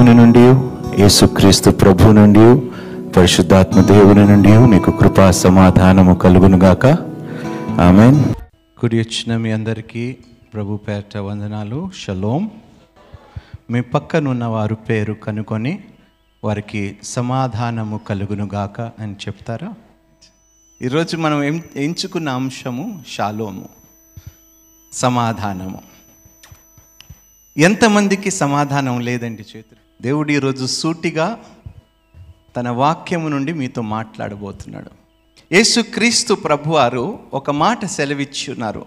దేవుని నుండి యేసుక్రీస్తు ప్రభు నుండి పరిశుద్ధాత్మ దేవుని నుండి మీకు కృపా సమాధానము కలుగునుగాక ఆమె కుడి వచ్చిన మీ అందరికీ ప్రభు పేట వందనాలు. షలోం. మీ పక్కనున్న వారు పేరు కనుకొని వారికి సమాధానము కలుగునుగాక అని చెప్తారా? ఈరోజు మనం ఎం ఎంచుకున్న అంశము షాలోము. సమాధానము. ఎంతమందికి సమాధానం లేదండి చేతులు? దేవుడు ఈరోజు సూటిగా తన వాక్యము నుండి మీతో మాట్లాడబోతున్నాడు. యేసుక్రీస్తు ప్రభువారు ఒక మాట సెలవిచ్చున్నారు.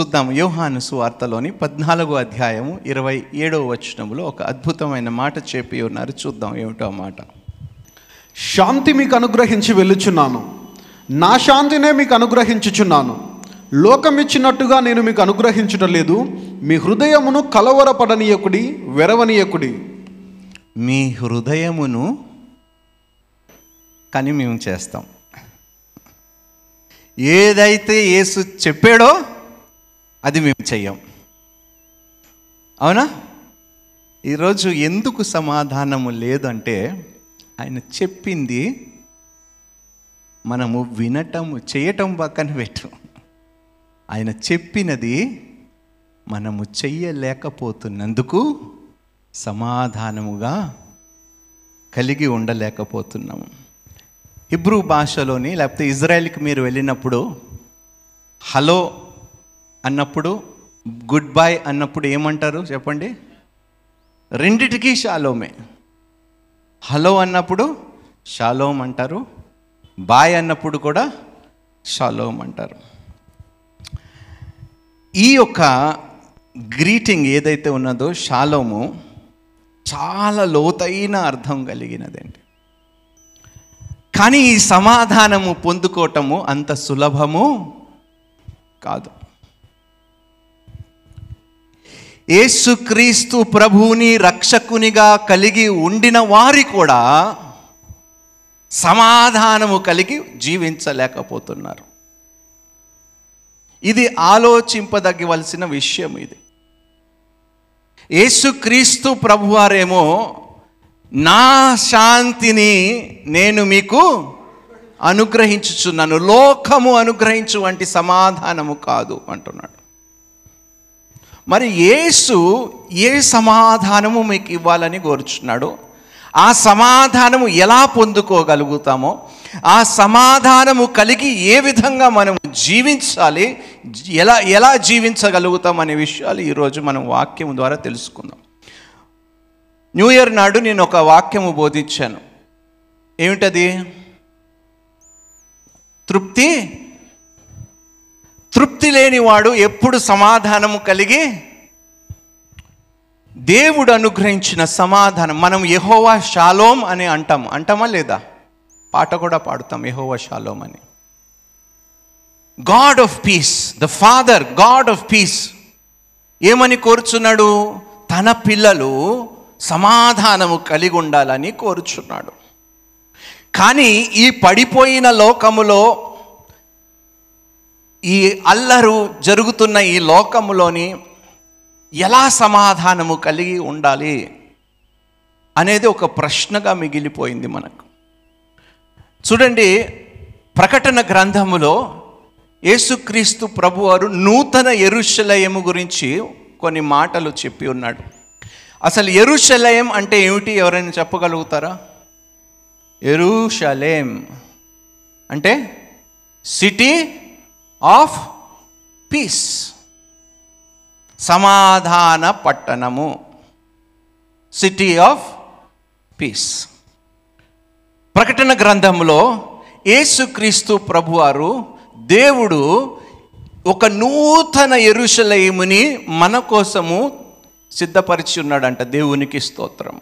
చూద్దాం యోహాను సువార్తలోని పద్నాలుగో అధ్యాయము ఇరవై ఏడవ వచనములో ఒక అద్భుతమైన మాట చెప్పి ఉన్నారు. చూద్దాం ఏమిటో మాట. శాంతి మీకు అనుగ్రహించి వెళ్ళుచున్నాను. నా శాంతినే మీకు అనుగ్రహించుచున్నాను. లోకమిచ్చినట్టుగా నేను మీకు అనుగ్రహించడం లేదు. మీ హృదయమును కలవరపడనీయకుడి వెరవనీయకుడి. మీ హృదయమును కానీ మేము చేస్తాం. ఏదైతే యేసు చెప్పాడో అది మేము చెయ్యం. అవునా? ఈరోజు ఎందుకు సమాధానము లేదంటే ఆయన చెప్పింది మనము వినటము చేయటం పక్కన పెట్టు. ఆయన చెప్పినది మనము చెయ్యలేకపోతున్నందుకు సమాధానముగా కలిగి ఉండలేకపోతున్నాము. హిబ్రూ భాషలోని లేకపోతే ఇజ్రాయెల్కి మీరు వెళ్ళినప్పుడు హలో అన్నప్పుడు గుడ్ బై అన్నప్పుడు ఏమంటారు చెప్పండి? రెండిటికి షాలోమే. హలో అన్నప్పుడు షాలోమ్ అంటారు బాయ్ అన్నప్పుడు కూడా షాలోమ్ అంటారు. ఈ యొక్క గ్రీటింగ్ ఏదైతే ఉన్నదో షాలోము చాలా లోతైన అర్థం కలిగినదండి. కానీ ఈ సమాధానము పొందుకోవటము అంత సులభము కాదు. యేసుక్రీస్తు ప్రభువుని రక్షకునిగా కలిగి ఉండిన వారి కూడా సమాధానము కలిగి జీవించలేకపోతున్నారు. ఇది ఆలోచింపదగ్గవలసిన విషయం ఇది. యేసుక్రీస్తు ప్రభువారేమో నా శాంతిని నేను మీకు అనుగ్రహించుచున్నాను. లోకము అనుగ్రహించు వంటి సమాధానము కాదు అంటున్నాడు. మరి యేసు ఏ సమాధానము మీకు ఇవ్వాలని కోరుచున్నాడు? ఆ సమాధానము ఎలా పొందుకోగలుగుతామో ఆ సమాధానము కలిగి ఏ విధంగా మనం జీవించాలి ఎలా ఎలా జీవించగలుగుతాం అనే విషయాలు ఈరోజు మనం వాక్యం ద్వారా తెలుసుకుందాం. న్యూ ఇయర్ నాడు నేను ఒక వాక్యము బోధించాను. ఏమిటది? తృప్తి? తృప్తి లేనివాడు ఎప్పుడు సమాధానము కలిగి దేవుడు అనుగ్రహించిన సమాధానం మనం యహోవా షాలోం అని అంటాం అంటామా లేదా? పాట కూడా పాడుతాం యహోవ షాలోమ్ అని. God of peace the father God of peace ఏమని కోరుచున్నాడు? తన పిల్లలు సమాధానము కలిగి ఉండాలని కోరుచున్నాడు. కానీ ఈ పడిపోయిన లోకములో ఈ అల్లరు జరుగుతున్న ఈ లోకములోని ఎలా సమాధానము కలిగి ఉండాలి అనేది ఒక ప్రశ్నగా మిగిలిపోయింది మనకు. చూడండి ప్రకటన గ్రంథములో యేసుక్రీస్తు ప్రభువారు నూతన ఎరుషలయము గురించి కొన్ని మాటలు చెప్పి ఉన్నాడు. అసలు ఎరుషలయం అంటే ఏమిటి? ఎవరైనా చెప్పగలుగుతారా? ఎరుషలేం అంటే సిటీ ఆఫ్ పీస్ సమాధాన పట్టణము. City of peace. ప్రకటన గ్రంథంలో యేసుక్రీస్తు ప్రభువారు దేవుడు ఒక నూతన ఎరుషలేముని మన కోసము సిద్ధపరిచి ఉన్నాడంట దేవునికి స్తోత్రం.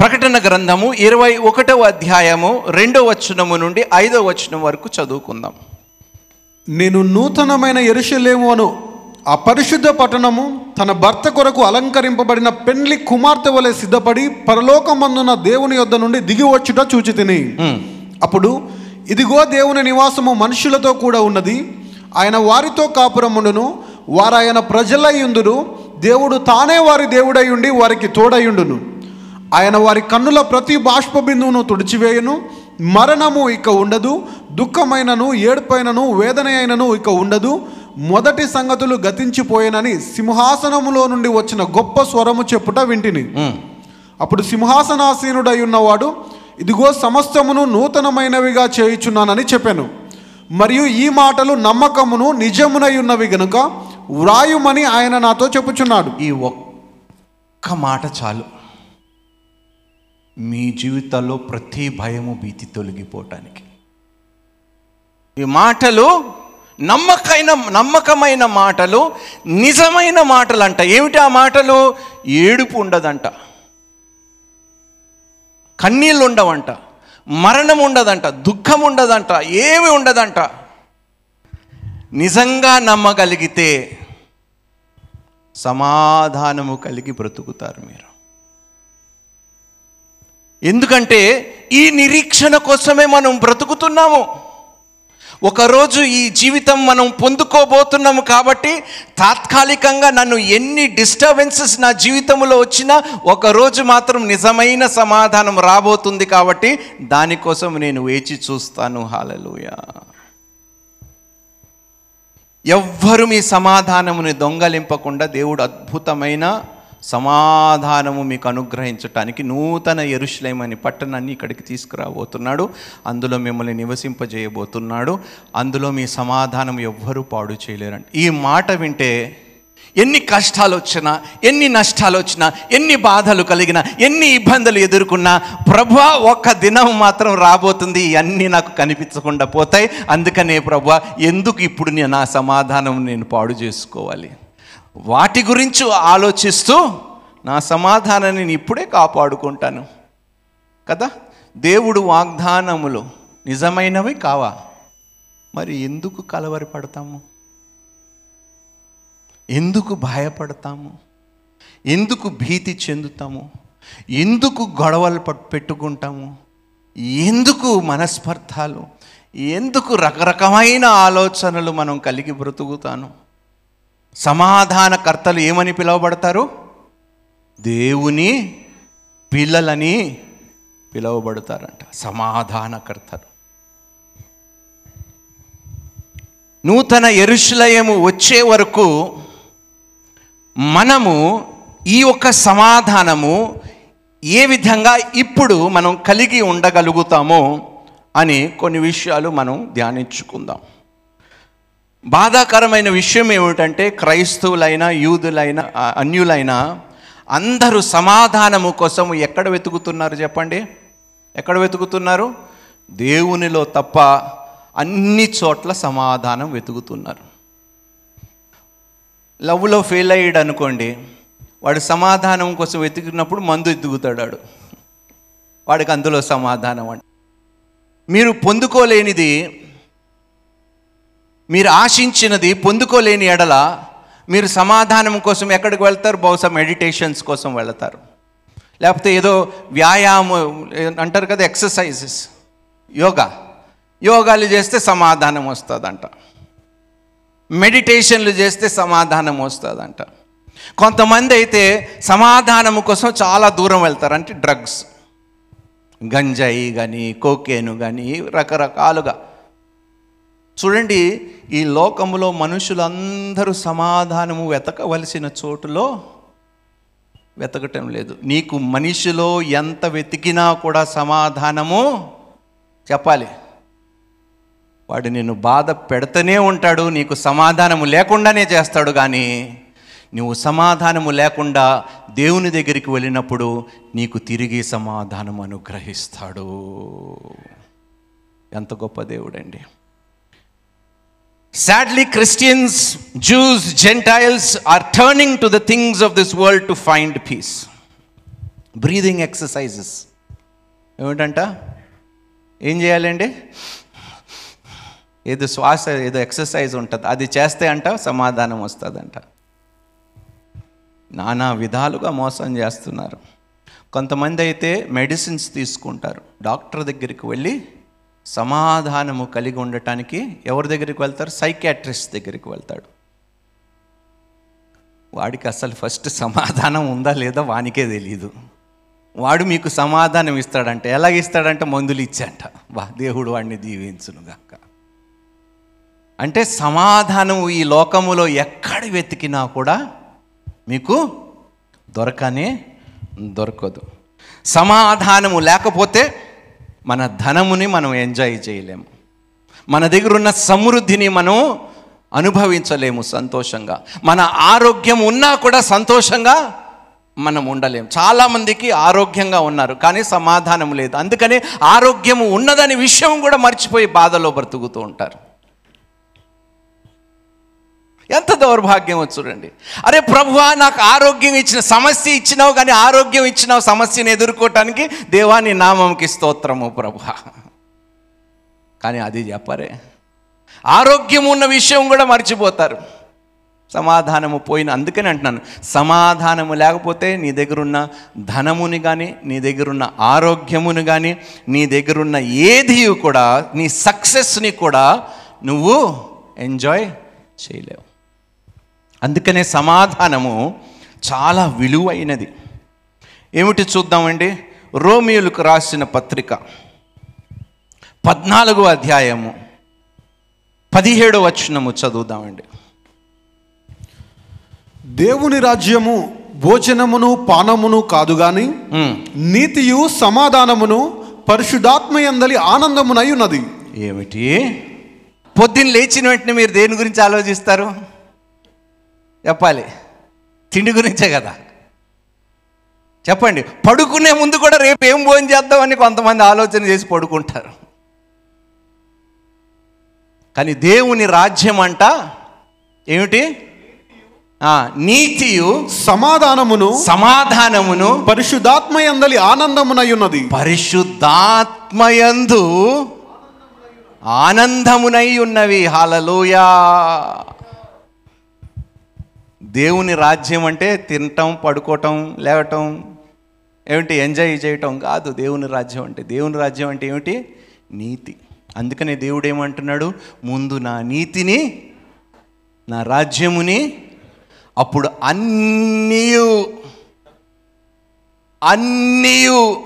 ప్రకటన గ్రంథము ఇరవై ఒకటవ అధ్యాయము రెండవ వచనము నుండి ఐదవ వచనం వరకు చదువుకుందాం. నేను నూతనమైన ఎరుషలేము అను ఆ పరిశుద్ధ పట్టణము తన భర్త కొరకు అలంకరింపబడిన పెండ్లి కుమార్తె వలె సిద్ధపడి పరలోకమందున దేవుని యొద్ద నుండి దిగి వచ్చుట చూచి తిని అప్పుడు ఇదిగో దేవుని నివాసము మనుషులతో కూడా ఉన్నది. ఆయన వారితో కాపురముండును. వారు ఆయన ప్రజలయ్యుందురు దేవుడు తానే వారి దేవుడై ఉండి వారికి తోడయుండును ఆయన వారి కన్నుల ప్రతి బాష్ప బిందువును తుడిచివేయను. మరణము ఇక ఉండదు. దుఃఖమైనను ఏడుపైనను వేదన అయినను ఇక ఉండదు. మొదటి సంగతులు గతించిపోయేనని సింహాసనములో నుండి వచ్చిన గొప్ప స్వరము చెప్పుట వింటిని. అప్పుడు సింహాసనాసీనుడై ఉన్నవాడు ఇదిగో సమస్తమును నూతనమైనవిగా చేయుచున్నానని చెప్పాను. మరియు ఈ మాటలు నమ్మకమును నిజమునై ఉన్నవి గనుక వ్రాయుమని ఆయన నాతో చెప్పుచున్నాడు. ఈ ఒక్క మాట చాలు. మీ జీవితాల్లో ప్రతి భయము భీతి తొలగిపోవటానికి. ఈ మాటలు నమ్మకైన నమ్మకమైన మాటలు నిజమైన మాటలు అంట ఏమిటి ఆ మాటలు? ఏడుపు ఉండదంట. కన్నీళ్ళు ఉండవంట. మరణం ఉండదంట. దుఃఖం ఉండదంట. ఏమి ఉండదంట. నిజంగా నమ్మగలిగితే సమాధానము కలిగి బ్రతుకుతారు మీరు. ఎందుకంటే ఈ నిరీక్షణ కోసమే మనం బ్రతుకుతున్నాము. ఒకరోజు ఈ జీవితం మనం పొందుకోబోతున్నాము కాబట్టి తాత్కాలికంగా నన్ను ఎన్ని డిస్టర్బెన్సెస్ నా జీవితంలో వచ్చినా ఒకరోజు మాత్రం నిజమైన సమాధానం రాబోతుంది కాబట్టి దానికోసం నేను వేచి చూస్తాను. హాలలుయా ఎవ్వరు మీ సమాధానముని దొంగలింపకుండా దేవుడు అద్భుతమైన సమాధానము మీకు అనుగ్రహించటానికి నూతన ఎరుషులేం అనే పట్టణాన్ని ఇక్కడికి తీసుకురాబోతున్నాడు. అందులో మిమ్మల్ని నివసింపజేయబోతున్నాడు. అందులో మీ సమాధానం ఎవ్వరూ పాడు చేయలేరండి. ఈ మాట వింటే ఎన్ని కష్టాలు వచ్చినా ఎన్ని నష్టాలు వచ్చినా ఎన్ని బాధలు కలిగినా ఎన్ని ఇబ్బందులు ఎదుర్కొన్నా ప్రభా ఒక్క దినం మాత్రం రాబోతుంది. ఇవన్నీ నాకు కనిపించకుండా పోతాయి. అందుకనే ప్రభా ఎందుకు ఇప్పుడు నేను నా సమాధానం నేను పాడు చేసుకోవాలి? వాటి గురించి ఆలోచిస్తూ నా సమాధానాన్ని నేను ఇప్పుడే కాపాడుకుంటాను. కదా? దేవుడు వాగ్దానములు నిజమైనవి కావా? మరి ఎందుకు కలవరి పడతాము? ఎందుకు భయపడతాము? ఎందుకు భీతి చెందుతాము? ఎందుకు గొడవలు పెట్టుకుంటాము? ఎందుకు మనస్పర్ధాలు? ఎందుకు రకరకమైన ఆలోచనలు మనం కలిగి బ్రతుకుతాను? సమాధానకర్తలు ఏమని పిలువబడతారు? దేవుని పిల్లలని పిలువబడతారంట. సమాధానకర్తలు. నూతన ఎరుషులయము వచ్చే వరకు మనము ఈ యొక్క సమాధానము ఏ విధంగా ఇప్పుడు మనం కలిగి ఉండగలుగుతామో అని కొన్ని విషయాలు మనం ధ్యానించుకుందాం. బాధాకరమైన విషయం ఏమిటంటే క్రైస్తవులైనా యూదులైనా అన్యులైనా అందరూ సమాధానము కోసం ఎక్కడ వెతుకుతున్నారు చెప్పండి? ఎక్కడ వెతుకుతున్నారు? దేవునిలో తప్ప అన్ని చోట్ల సమాధానం వెతుకుతున్నారు. లవ్లో ఫెయిల్ అయ్యాడు అనుకోండి వాడు సమాధానం కోసం వెతికినప్పుడు మందు ఎత్తుకుతాడు వాడికి అందులో సమాధానం అంటే. మీరు పొందుకోలేనిది మీరు ఆశించినది పొందుకోలేని ఎడల మీరు సమాధానం కోసం ఎక్కడికి వెళ్తారు? బహుశా మెడిటేషన్స్ కోసం వెళతారు. లేకపోతే ఏదో వ్యాయామం అంటారు కదా ఎక్సర్సైజెస్ యోగా. యోగాలు చేస్తే సమాధానం వస్తుందంట. మెడిటేషన్లు చేస్తే సమాధానం వస్తుందంట. కొంతమంది అయితే సమాధానం కోసం చాలా దూరం వెళ్తారు. అంటే డ్రగ్స్ గంజాయి కానీ కోకేను కానీ రకరకాలుగా. చూడండి ఈ లోకములో మనుషులందరూ సమాధానము వెతకవలసిన చోటులో వెతకటం లేదు. నీకు మనిషిలో ఎంత వెతికినా కూడా సమాధానము చెప్పాలి. వాడు నిన్ను బాధ పెడుతూనే ఉంటాడు నీకు సమాధానము లేకుండానే చేస్తాడు కానీ నువ్వు సమాధానము లేకుండా దేవుని దగ్గరికి వెళ్ళినప్పుడు నీకు తిరిగి సమాధానం అనుగ్రహిస్తాడు. ఎంత గొప్ప దేవుడండి. Sadly Christians Jews Gentiles are turning to the things of this world to find peace breathing exercises ఏమిటంట ఏం చేయాలండి ఏదో శ్వాస ఏదో ఎక్సర్సైజ్ ఉంటుంది అది చేస్తే అంట సమాధానం వస్తుందంట నానా విధాలుగా మోసం చేస్తున్నారు కొంతమంది అయితే మెడిసిన్స్ తీసుకుంటారు డాక్టర్ దగ్గరికి వెళ్ళి సమాధానము కలిగి ఉండటానికి ఎవరి దగ్గరికి వెళ్తారు? సైకాట్రిస్ట్ దగ్గరికి వెళ్తాడు. వాడికి అసలు ఫస్ట్ సమాధానం ఉందా లేదా వానికే తెలియదు వాడు మీకు సమాధానం ఇస్తాడంటే ఎలాగ ఇస్తాడంటే మందులు ఇచ్చాంట. వా దేవుడు వాడిని దీవించునుగాక. అంటే సమాధానం ఈ లోకములో ఎక్కడ వెతికినా కూడా మీకు దొరకనే దొరకదు. సమాధానము లేకపోతే మన ధనముని మనం ఎంజాయ్ చేయలేము. మన దగ్గర ఉన్న సమృద్ధిని మనం అనుభవించలేము సంతోషంగా. మన ఆరోగ్యం ఉన్నా కూడా సంతోషంగా మనం ఉండలేము. చాలామందికి ఆరోగ్యంగా ఉన్నారు కానీ సమాధానం లేదు. అందుకని ఆరోగ్యం ఉన్నదని విషయం కూడా మర్చిపోయి బాధలో బ్రతుకుతూ ఉంటారు. ఎంత దౌర్భాగ్యం చూడండి. అరే ప్రభువా నాకు ఆరోగ్యం ఇచ్చిన సమస్య ఇచ్చినావు కానీ ఆరోగ్యం ఇచ్చినావు సమస్యను ఎదుర్కోవటానికి దేవాని నామంకి స్తోత్రము ప్రభువా. కానీ అది చెప్పరే. ఆరోగ్యం ఉన్న విషయం కూడా మర్చిపోతారు. సమాధానము పోయిన అందుకని అంటున్నాను. సమాధానము లేకపోతే నీ దగ్గరున్న ధనముని కానీ నీ దగ్గరున్న ఆరోగ్యముని కానీ నీ దగ్గరున్న ఏది కూడా నీ సక్సెస్ని కూడా నువ్వు ఎంజాయ్ చేయలేవు. అందుకనే సమాధానము చాలా విలువైనది. ఏమిటి చూద్దామండి? రోమియోలకు రాసిన పత్రిక పద్నాలుగో అధ్యాయము పదిహేడో వచనము చదువుదామండి. దేవుని రాజ్యము భోజనమును పానమును కాదు గాని నీతియు సమాధానమును పరిశుద్ధాత్మయందలి ఆనందమునై ఉన్నది. ఏమిటి? పొద్దున్న లేచిన వెంటనే మీరు దేని గురించి ఆలోచిస్తారు? చెప్పాలి. తిండి గురించే కదా. చెప్పండి. పడుకునే ముందు కూడా రేపు ఏం భోజనం చేద్దామని కొంతమంది ఆలోచన చేసి పడుకుంటారు. కానీ దేవుని రాజ్యం అంట ఏమిటి? నీతియు సమాధానమును సమాధానమును పరిశుద్ధాత్మయందలి ఆనందమునై ఉన్నది పరిశుద్ధాత్మయందు ఆనందమునై ఉన్నవి. హలలోయా. దేవుని రాజ్యం అంటే తినటం పడుకోవటం లేవటం ఏమిటి? ఎంజాయ్ చేయటం కాదు. దేవుని రాజ్యం అంటే దేవుని రాజ్యం అంటే ఏమిటి? నీతి. అందుకనే దేవుడు ఏమంటున్నాడు? ముందు నా నీతిని నా రాజ్యముని అప్పుడు అన్నీయు అన్నీయు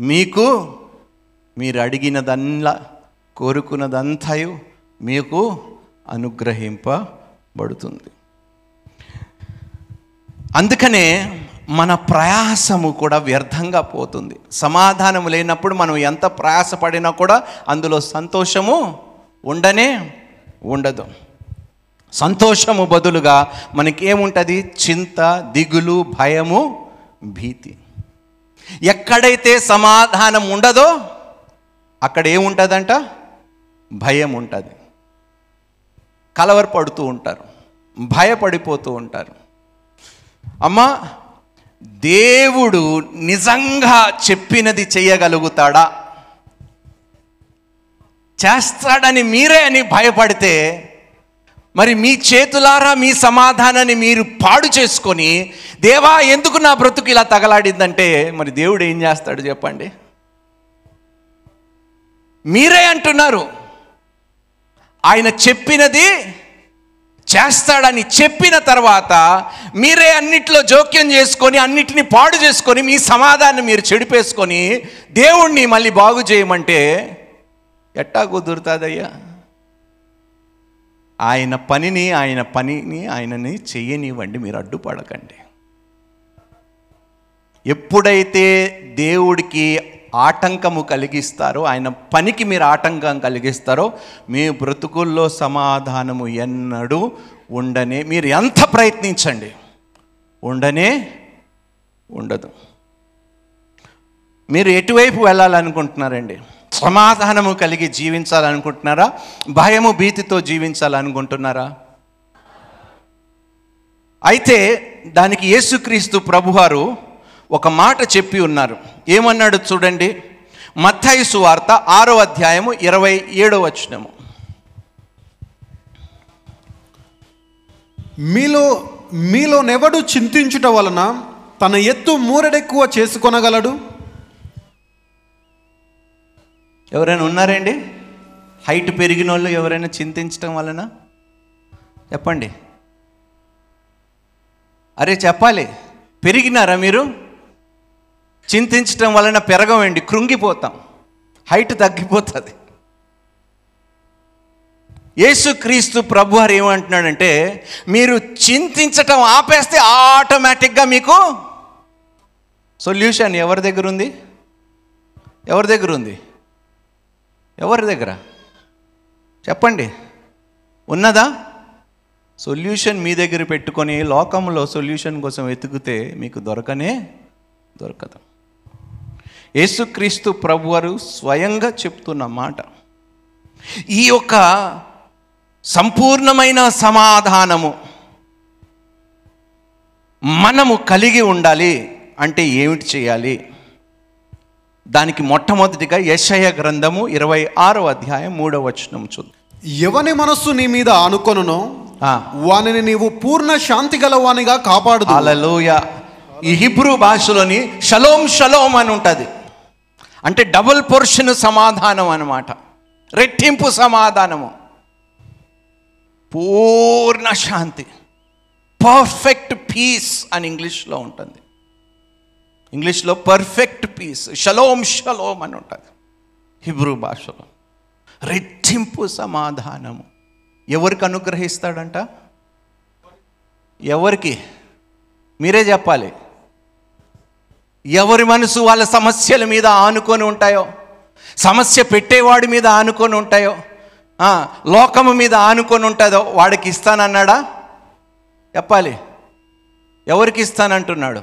మీకు మీరు అడిగినదల్లా కోరుకున్నదంతయు మీకు అనుగ్రహింపబడుతుంది. అందుకనే మన ప్రయాసము కూడా వ్యర్థంగా పోతుంది. సమాధానం లేనప్పుడు మనం ఎంత ప్రయాసపడినా కూడా అందులో సంతోషము ఉండనే ఉండదు. సంతోషము బదులుగా మనకేముంటుంది? చింత దిగులు భయము భీతి. ఎక్కడైతే సమాధానం ఉండదో అక్కడ ఏముంటుందంట? భయం ఉంటుంది కలవరపడుతూ ఉంటారు. భయపడిపోతూ ఉంటారు. అమ్మా దేవుడు నిజంగా చెప్పినది చేయగలుగుతాడా? చేస్తాడని మీరే అని భయపడితే మరి మీ చేతులారా మీ సమాధానాన్ని మీరు పాడు చేసుకొని దేవా ఎందుకు నా బ్రతుకు ఇలా తగలాడిందంటే మరి దేవుడు ఏం చేస్తాడు చెప్పండి? మీరే అంటున్నారు. ఆయన చెప్పినది చేస్తాడని చెప్పిన తర్వాత మీరే అన్నిట్లో జోక్యం చేసుకొని అన్నిటిని పాడు చేసుకొని మీ సమాధానం మీరు చెడిపేసుకొని దేవుణ్ణి మళ్ళీ బాగు చేయమంటే ఎట్టా కుదురుతుందయ్యా? ఆయన పనిని ఆయన పనిని ఆయనని చెయ్యనివ్వండి మీరు అడ్డుపడకండి. ఎప్పుడైతే దేవుడికి ఆటంకము కలిగిస్తారో ఆయన పనికి మీరు ఆటంకం కలిగిస్తారో మీ బ్రతుకుల్లో సమాధానము ఎన్నడూ ఉండనే మీరు ఎంత ప్రయత్నించండి ఉండనే ఉండదు. మీరు ఎటువైపు వెళ్ళాలనుకుంటున్నారండి? సమాధానము కలిగి జీవించాలనుకుంటున్నారా? భయము భీతితో జీవించాలనుకుంటున్నారా? అయితే దానికి యేసుక్రీస్తు ప్రభువారు ఒక మాట చెప్పి ఉన్నారు. ఏమన్నాడు చూడండి. మత్తయి సువార్త ఆరో అధ్యాయము ఇరవై ఏడో వచనము. మీలో మీలోనెవడు చింతించుట వలన తన ఎత్తు మూరెడెక్కువ చేసుకొనగలడు? ఎవరైనా ఉన్నారండి? హైట్ పెరిగిన వాళ్ళు ఎవరైనా చింతించటం వలన? చెప్పండి. అరే చెప్పాలి. పెరిగినారా మీరు? చింతించటం వలన పెరగమండి కృంగిపోతాం. హైట్ తగ్గిపోతుంది. యేసుక్రీస్తు ప్రభు వారు ఏమంటున్నాడంటే మీరు చింతించటం ఆపేస్తే ఆటోమేటిక్గా మీకు సొల్యూషన్ ఎవరి దగ్గర ఉంది? ఎవరి దగ్గర ఉంది? ఎవరి దగ్గర? చెప్పండి. ఉన్నదా? సొల్యూషన్ మీ దగ్గర పెట్టుకొని లోకంలో సొల్యూషన్ కోసం వెతుకుతే మీకు దొరకనే దొరకదు. యేసుక్రీస్తు ప్రభువారు స్వయంగా చెప్తున్న మాట. ఈ యొక్క సంపూర్ణమైన సమాధానము మనము కలిగి ఉండాలి అంటే ఏమిటి చేయాలి? దానికి మొట్టమొదటిగా యశయ గ్రంథము ఇరవై ఆరో అధ్యాయం మూడవ వచనం చూద్దాం. ఎవని మనస్సు నీ మీద ఆనుకొనునో ఆ. వానిని నీవు పూర్ణ శాంతి గలవానిగా కాపాడు హల్లెలూయ. ఈ హిబ్రూ భాషలోని షలోం షలోం అని ఉంటుంది. అంటే డబుల్ పోర్షన్ సమాధానం అన్నమాట. రెట్టింపు సమాధానము. పూర్ణ శాంతి. పర్ఫెక్ట్ పీస్ అని ఇంగ్లీష్లో ఉంటుంది. ఇంగ్లీష్లో పర్ఫెక్ట్ పీస్ షలోం షలోం అని ఉంటుంది. హిబ్రూ భాషలో. రెట్టింపు సమాధానము. ఎవరికి అనుగ్రహిస్తాడంట? ఎవరికి? మీరే చెప్పాలి. ఎవరి మనసు వాళ్ళ సమస్యల మీద ఆనుకొని ఉంటాయో? సమస్య పెట్టేవాడి మీద ఆనుకొని ఉంటాయో? లోకము మీద ఆనుకొని ఉంటుందో? వాడికి ఇస్తానన్నాడా? చెప్పాలి. ఎవరికి ఇస్తానంటున్నాడు?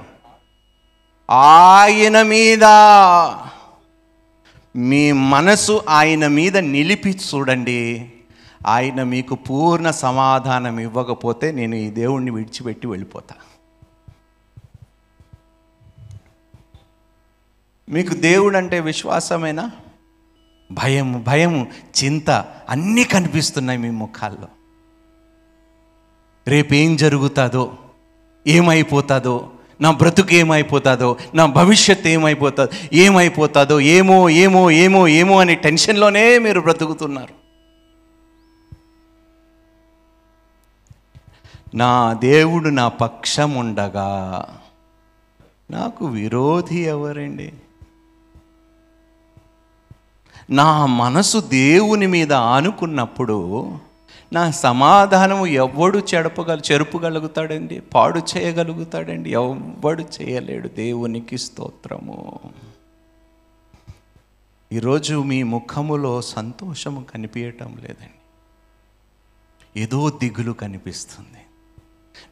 ఆయన మీద. మీ మనసు ఆయన మీద నిలిపి చూడండి. ఆయన మీకు పూర్ణ సమాధానం ఇవ్వకపోతే నేను ఈ దేవుణ్ణి విడిచిపెట్టి వెళ్ళిపోతాను మీకు దేవుడు అంటే విశ్వాసమేనా? భయం భయము చింత అన్నీ కనిపిస్తున్నాయి మీ ముఖాల్లో. రేపేం జరుగుతుందో ఏమైపోతుందో నా బ్రతుకు ఏమైపోతుందో నా భవిష్యత్ ఏమైపోతుందో ఏమైపోతుందో ఏమో ఏమో ఏమో ఏమో అనే టెన్షన్లోనే మీరు బ్రతుకుతున్నారు. నా దేవుడు నా పక్షం ఉండగా నాకు విరోధి ఎవరండి? నా మనసు దేవుని మీద ఆనుకున్నప్పుడు నా సమాధానము ఎవ్వడు చెడపగల చెరుపుగలుగుతాడండి? పాడు చేయగలుగుతాడండి? ఎవ్వడు చేయలేడు? దేవునికి స్తోత్రము. ఈరోజు మీ ముఖములో సంతోషము కనిపించటం లేదండి. ఏదో దిగులు కనిపిస్తుంది.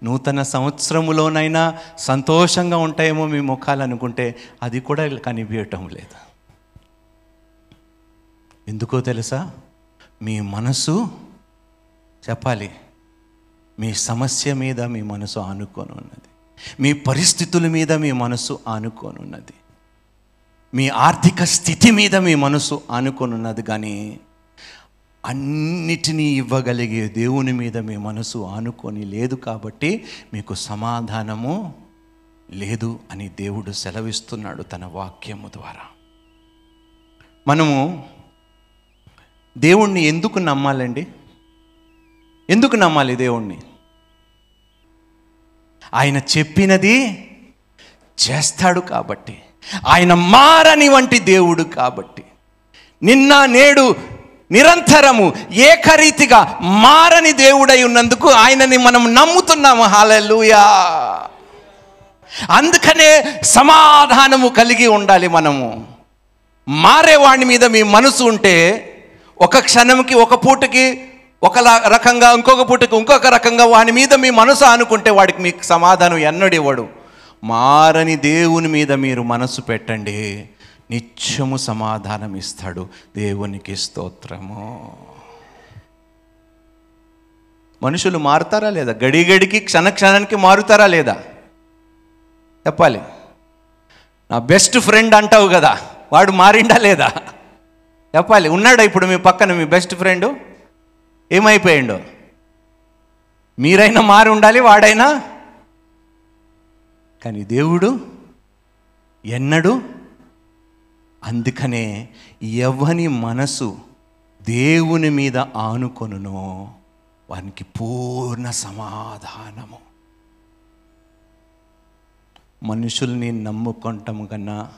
నూతన సంవత్సరములోనైనా సంతోషంగా ఉంటాయేమో మీ ముఖాలు అనుకుంటే అది కూడా కనిపించటం లేదు. ఎందుకో తెలుసా? మీ మనసు చెప్పాలి. మీ సమస్య మీద మీ మనసు ఆనుకొని ఉన్నది మీ పరిస్థితుల మీద మీ మనసు ఆనుకొని ఉన్నది మీ ఆర్థిక స్థితి మీద మీ మనసు ఆనుకొని ఉన్నది కానీ అన్నిటినీ ఇవ్వగలిగే దేవుని మీద మీ మనసు ఆనుకొని లేదు కాబట్టి మీకు సమాధానము లేదు అని దేవుడు సెలవిస్తున్నాడు తన వాక్యము ద్వారా. మనము దేవుణ్ణి ఎందుకు నమ్మాలండి? ఎందుకు నమ్మాలి దేవుణ్ణి? ఆయన చెప్పినది చేస్తాడు కాబట్టి ఆయన మారని వంటి దేవుడు కాబట్టి నిన్న నేడు నిరంతరము ఏకరీతిగా మారని దేవుడై ఉన్నందుకు ఆయనని మనం నమ్ముతున్నాము. హాలూయా అందుకనే సమాధానము కలిగి ఉండాలి మనము. మారేవాడి మీద మీ మనసు ఉంటే ఒక క్షణంకి ఒక పూటకి ఒక రకంగా ఇంకొక పూటకి ఇంకొక రకంగా వాని మీద మీ మనసు అనుకుంటే వాడికి మీకు సమాధానం ఎన్నడు ఇవ్వడు మారని దేవుని మీద మీరు మనసు పెట్టండి. నిత్యము సమాధానం ఇస్తాడు. దేవునికి స్తోత్రము. మనుషులు మారుతారా లేదా? గడి గడికి క్షణ క్షణానికి మారుతారా లేదా? చెప్పాలి. నా బెస్ట్ ఫ్రెండ్ అంటావు కదా? వాడు మారిండా లేదా? చెప్పాలి ఉన్నాడా ఇప్పుడు మీ పక్కన మీ బెస్ట్ ఫ్రెండ్ ఏమైపోయిండు? మీరైనా మారి ఉండాలి వాడైనా? కానీ దేవుడు ఎన్నడు అందుకనే ఎవని మనసు దేవుని మీద ఆనుకొనునో వానికి పూర్ణ సమాధానము. మనుషుల్ని నమ్ముకుంటాము కన్నా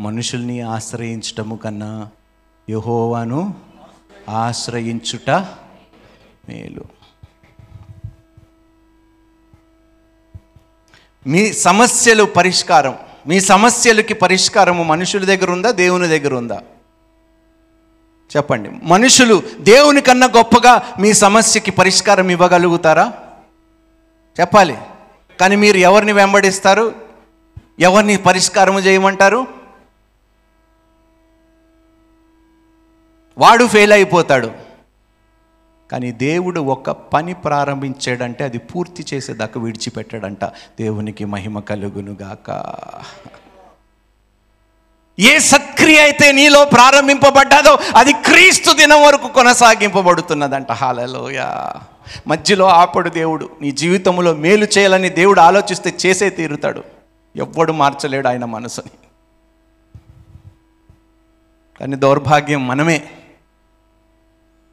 మనుషుల్ని ఆశ్రయించటము కన్నా యహోవాను ఆశ్రయించుట మేలు. మీ సమస్యలు పరిష్కారం. మీ సమస్యలకి పరిష్కారము మనుషుల దగ్గర ఉందా దేవుని దగ్గర ఉందా? చెప్పండి. మనుషులు దేవుని కన్నా గొప్పగా మీ సమస్యకి పరిష్కారం ఇవ్వగలుగుతారా? చెప్పాలి. కానీ మీరు ఎవరిని వెంబడిస్తారు? ఎవరిని పరిష్కారము చేయమంటారు? వాడు ఫెయిల్ అయిపోతాడు. కానీ దేవుడు ఒక పని ప్రారంభించాడంటే అది పూర్తి చేసేదాకా విడిచిపెట్టాడంట. దేవునికి మహిమ కలుగునుగాక ఏ సత్క్రియ అయితే నీలో ప్రారంభింపబడ్డాదో అది క్రీస్తు దినం వరకు కొనసాగింపబడుతున్నదంట. హాలలోయ మధ్యలో ఆపడు దేవుడు. నీ జీవితంలో మేలు చేయాలని దేవుడు ఆలోచిస్తే చేసే తీరుతాడు. ఎవ్వడు మార్చలేడు ఆయన మనసుని. కానీ దౌర్భాగ్యం మనమే.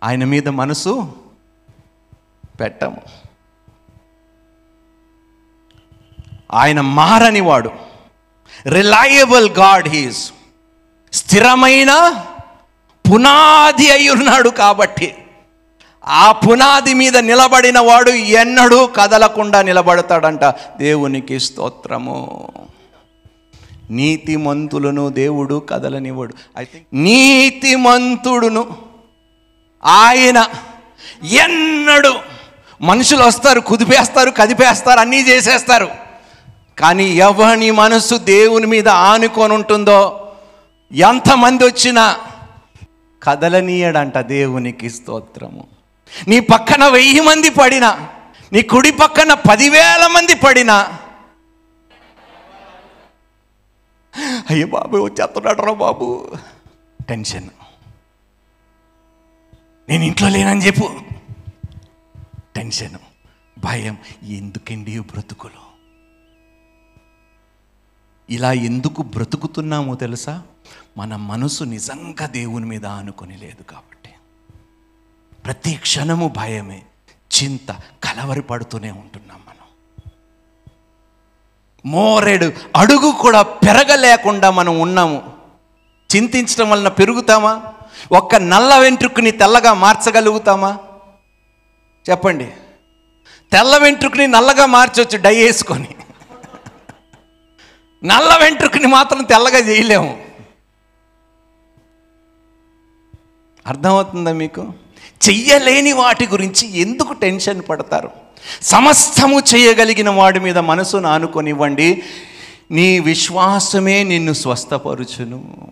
ఆయన మీద మనసు పెట్టము. ఆయన మారని వాడు రిలయబుల్ గాడ్ హీస్ స్థిరమైన పునాది అయి ఉన్నాడు కాబట్టి ఆ పునాది మీద నిలబడిన వాడు ఎన్నడూ కదలకుండా నిలబడతాడంట. దేవునికి స్తోత్రము. నీతిమంతులను దేవుడు కదలనివ్వడు. అయితే నీతిమంతుడును ఆయన ఎన్నడు మనుషులు వస్తారు కుదిపేస్తారు కదిపేస్తారు అన్నీ చేసేస్తారు. కానీ ఎవని మనసు దేవుని మీద ఆనుకొని ఉంటుందో ఎంతమంది వచ్చినా కదలనీయడంట దేవునికి స్తోత్రము. నీ పక్కన వెయ్యి మంది పడినా నీ కుడి పక్కన పదివేల మంది పడినా అయ్యో బాబు వచ్చేస్తున్నాడు రా బాబు. టెన్షన్. నేను ఇంట్లో లేనని చెప్పు. టెన్షన్ భయం ఎందుకండి బ్రతుకులు? ఇలా ఎందుకు బ్రతుకుతున్నామో తెలుసా? మన మనసు నిజంగా దేవుని మీద ఆనుకొని లేదు కాబట్టి. ప్రతి క్షణము భయమే చింత కలవరి పడుతూనే ఉంటున్నాం మనం. మోరెడు అడుగు కూడా పెరగలేకుండా మనం ఉన్నాము. చింతించడం వలన పెరుగుతామా? ఒక్క నల్ల వెంట్రుకుని తెల్లగా మార్చగలుగుతామా? చెప్పండి. తెల్ల వెంట్రుకుని నల్లగా మార్చవచ్చు డై వేసుకొని. నల్ల వెంట్రుకుని మాత్రం తెల్లగా చేయలేము. అర్థమవుతుందా మీకు? చెయ్యలేని వాటి గురించి ఎందుకు టెన్షన్ పడతారు? సమస్తము చేయగలిగిన వాడి మీద మనసును ఆనుకొనివ్వండి నీ విశ్వాసమే నిన్ను స్వస్థపరుచును.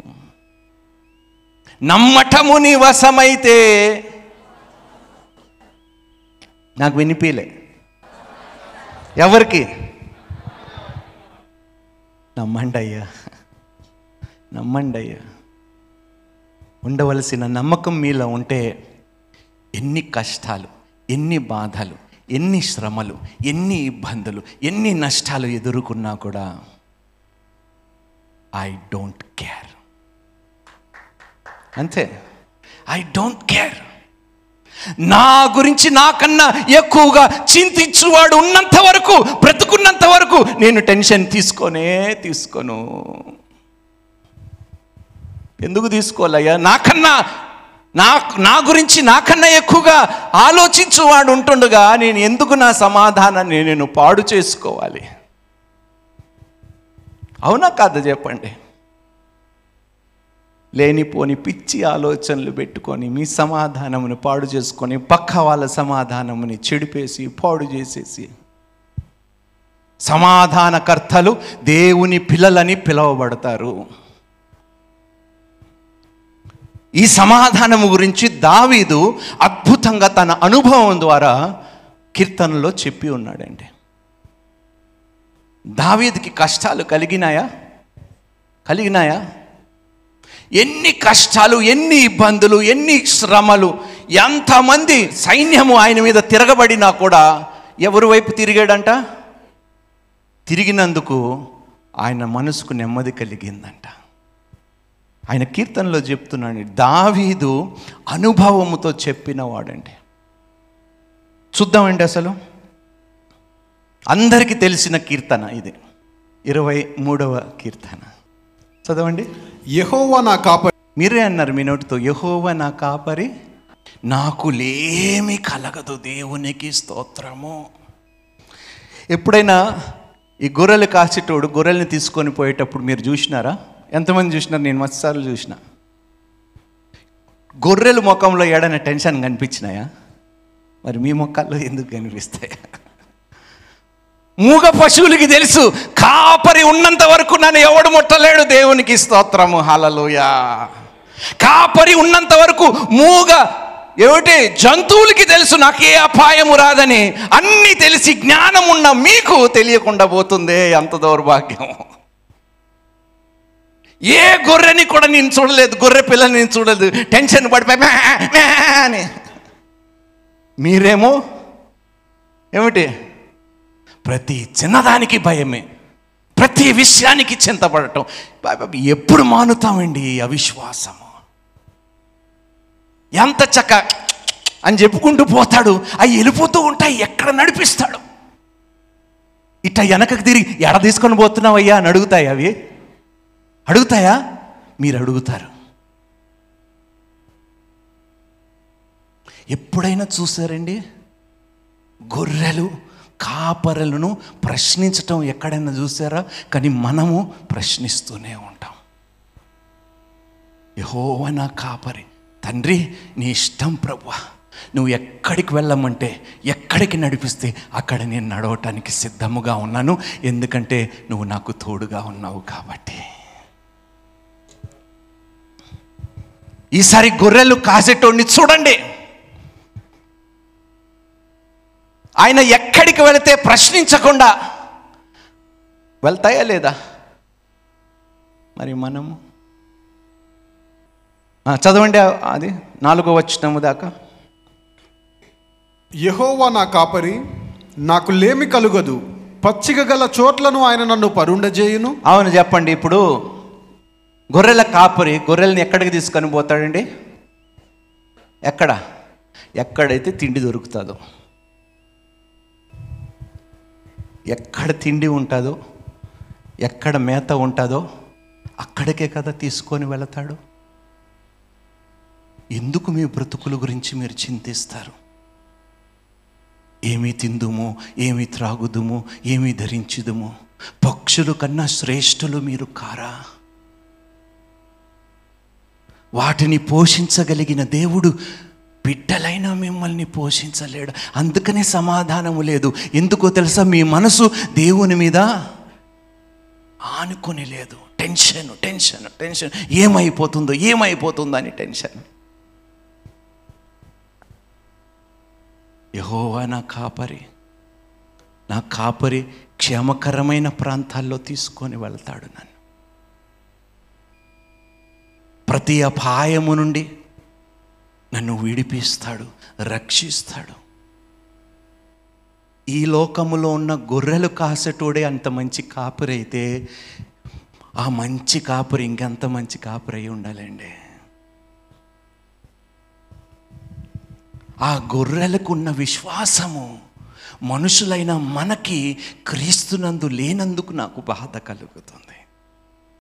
నమ్మటము నీ వశమైతే నాకు వినిపిలే ఎవరికి? నమ్మండి అయ్యా నమ్మండి అయ్యా ఉండవలసిన నమ్మకం మీలో ఉంటే ఎన్ని కష్టాలు ఎన్ని బాధలు ఎన్ని శ్రమలు ఎన్ని ఇబ్బందులు ఎన్ని నష్టాలు ఎదుర్కొన్నా కూడా ఐ డోంట్ కేర్ అంతే. ఐ డోంట్ కేర్ నా గురించి నాకన్నా ఎక్కువగా చింతించువాడు ఉన్నంత వరకు బ్రతుకున్నంత వరకు నేను టెన్షన్ తీసుకోనే తీసుకోను. ఎందుకు తీసుకోవాలయ్యా? నాకన్నా నా నా గురించి నాకన్నా ఎక్కువగా ఆలోచించువాడు ఉంటుండగా నేను ఎందుకు నా సమాధానాన్ని నేను పాడు చేసుకోవాలి? అవునా కాదా చెప్పండి? లేనిపోని పిచ్చి ఆలోచనలు పెట్టుకొని మీ సమాధానమును పాడు చేసుకొని పక్క వాళ్ళ సమాధానముని చెడిపేసి పాడు చేసేసి. సమాధానకర్తలు దేవుని పిల్లలని పిలువబడతారు. ఈ సమాధానము గురించి దావీదు అద్భుతంగా తన అనుభవం ద్వారా కీర్తనలో చెప్పి ఉన్నాడండి. దావీదుకి కష్టాలు కలిగినాయా? కలిగినాయా? ఎన్ని కష్టాలు ఎన్ని ఇబ్బందులు ఎన్ని శ్రమలు ఎంతమంది సైన్యము ఆయన మీద తిరగబడినా కూడా ఎవరి వైపు తిరిగాడంట? తిరిగినందుకు ఆయన మనసుకు నెమ్మది కలిగిందంట. ఆయన కీర్తనలో చెప్తున్నాడు దావీదు అనుభవముతో చెప్పినవాడండి. చూద్దామండి అసలు. అందరికీ తెలిసిన కీర్తన ఇది. ఇరవై మూడవ కీర్తన. చదవండి. యహోవా నా కాపరి. మీరే అన్నారు మీ నోటితో యహోవ నా కాపరి నాకు లేమి కలగదు దేవునికి స్తోత్రము. ఎప్పుడైనా ఈ గొర్రెలు కాసేటోడు గొర్రెల్ని తీసుకొని పోయేటప్పుడు మీరు చూసినారా? ఎంతమంది చూసినారు? నేను మత్సార్లు చూసిన. గొర్రెలు ముఖంలో ఏడైనా టెన్షన్ కనిపించినాయా? మరి మీ ముఖాల్లో ఎందుకు కనిపిస్తాయా? మూగ పశువులకి తెలుసు కాపరి ఉన్నంత వరకు నన్ను ఎవడు ముట్టలేడు? దేవునికి స్తోత్రము. హలలుయా కాపరి ఉన్నంత వరకు మూగ ఏమిటి? జంతువులకి తెలుసు నాకు ఏ అపాయము రాదని. అన్నీ తెలిసి జ్ఞానం ఉన్న మీకు తెలియకుండా పోతుందే ఎంత దౌర్భాగ్యం. ఏ గొర్రెని కూడా నేను చూడలేదు గొర్రె పిల్లని నేను చూడలేదు. టెన్షన్ పడిపోయి అని. మీరేమో ఏమిటి? ప్రతి చిన్నదానికి భయమే. ప్రతి విషయానికి చింతపడటం. ఎప్పుడు మానుతామండి అవిశ్వాసము? ఎంత చక్క అని చెప్పుకుంటూ పోతాడు. అవి వెళ్ళిపోతూ ఉంటాయి. ఎక్కడ నడిపిస్తాడు? ఇట్ట వెనకకు తిరిగి ఎడ తీసుకొని పోతున్నావయ్యా? అని అడుగుతాయి అవి. అడుగుతాయా? మీరు అడుగుతారు. ఎప్పుడైనా చూసారండి? గొర్రెలు కాపరలను ప్రశ్నించటం ఎక్కడైనా చూసారా? కానీ మనము ప్రశ్నిస్తూనే ఉంటాం. యహోవ నా కాపరి. తండ్రి నీ ఇష్టం ప్రభు నువ్వు ఎక్కడికి వెళ్ళమంటే ఎక్కడికి నడిపిస్తే అక్కడ నేను నడవటానికి సిద్ధముగా ఉన్నాను. ఎందుకంటే నువ్వు నాకు తోడుగా ఉన్నావు కాబట్టి. ఈసారి గొర్రెలు కాసేటోడిని చూడండి. ఆయన ఎక్కడికి వెళితే ప్రశ్నించకుండా వెళ్తాయా లేదా? మరి మనము చదవండి అది నాలుగో వచ్చినము దాకా. యెహోవా నా కాపరి నాకు లేమి కలుగదు. పచ్చిక గల చోట్లను ఆయన నన్ను పరుండజేయును. అవును చెప్పండి. ఇప్పుడు గొర్రెల కాపరి గొర్రెల్ని ఎక్కడికి తీసుకొని పోతాడండి? ఎక్కడ? ఎక్కడైతే తిండి దొరుకుతుందో. ఎక్కడ తిండి ఉంటుందో ఎక్కడ మేత ఉంటుందో అక్కడికే కదా తీసుకొని వెళతాడు. ఎందుకు మీ బ్రతుకుల గురించి మీరు చింతిస్తారు? ఏమి తిందుము ఏమి త్రాగుదుము ఏమి ధరించుదుము? పక్షులు కన్నా శ్రేష్ఠులు మీరు కారా? వాటిని పోషించగలిగిన దేవుడు బిడ్డలైన మిమ్మల్ని పోషించలేడు. అందుకనే సమాధానము లేదు. ఎందుకో తెలుసా? మీ మనసు దేవుని మీద ఆనుకొని లేదు. Tension tension tension. ఏమైపోతుందో ఏమైపోతుందో అని టెన్షన్. యహోవా నా కాపరి. నా కాపరి క్షేమకరమైన ప్రాంతాల్లో తీసుకొని వెళ్తాడు నన్ను. ప్రతి అపాయము నుండి నన్ను విడిపిస్తాడు రక్షిస్తాడు. ఈ లోకములో ఉన్న గొర్రెలు కాసేటోడే అంత మంచి కాపురైతే ఆ మంచి కాపురి ఇంకెంత మంచి కాపురై ఉండాలండి. ఆ గొర్రెలకు ఉన్న విశ్వాసము మనుషులైన మనకి క్రీస్తునందు లేనందుకు నాకు బాధ కలుగుతుంది.